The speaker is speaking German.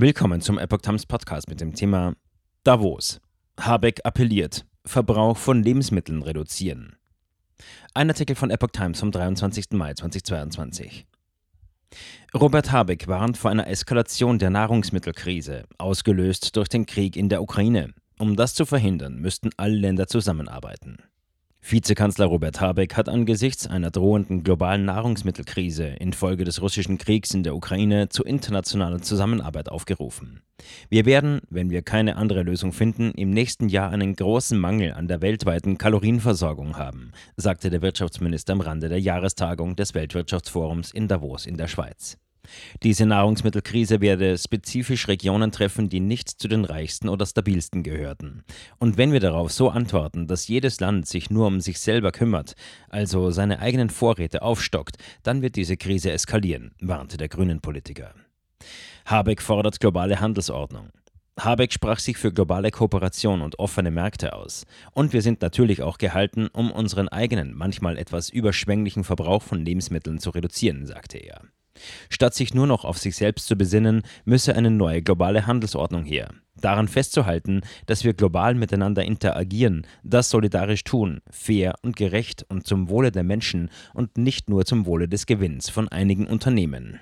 Willkommen zum Epoch Times Podcast mit dem Thema Davos. Habeck appelliert, Verbrauch von Lebensmitteln reduzieren. Ein Artikel von Epoch Times vom 23. Mai 2022. Robert Habeck warnt vor einer Eskalation der Nahrungsmittelkrise, ausgelöst durch den Krieg in der Ukraine. Um das zu verhindern, müssten alle Länder zusammenarbeiten. Vizekanzler Robert Habeck hat angesichts einer drohenden globalen Nahrungsmittelkrise infolge des russischen Kriegs in der Ukraine zu internationaler Zusammenarbeit aufgerufen. Wir werden, wenn wir keine andere Lösung finden, im nächsten Jahr einen großen Mangel an der weltweiten Kalorienversorgung haben, sagte der Wirtschaftsminister am Rande der Jahrestagung des Weltwirtschaftsforums in Davos in der Schweiz. Diese Nahrungsmittelkrise werde spezifisch Regionen treffen, die nicht zu den reichsten oder stabilsten gehörten. Und wenn wir darauf so antworten, dass jedes Land sich nur um sich selber kümmert, also seine eigenen Vorräte aufstockt, dann wird diese Krise eskalieren, warnte der Grünen Politiker. Habeck fordert globale Handelsordnung. Habeck sprach sich für globale Kooperation und offene Märkte aus. Und wir sind natürlich auch gehalten, um unseren eigenen, manchmal etwas überschwänglichen Verbrauch von Lebensmitteln zu reduzieren, sagte er. Statt sich nur noch auf sich selbst zu besinnen, müsse eine neue globale Handelsordnung her. Daran festzuhalten, dass wir global miteinander interagieren, das solidarisch tun, fair und gerecht und zum Wohle der Menschen und nicht nur zum Wohle des Gewinns von einigen Unternehmen.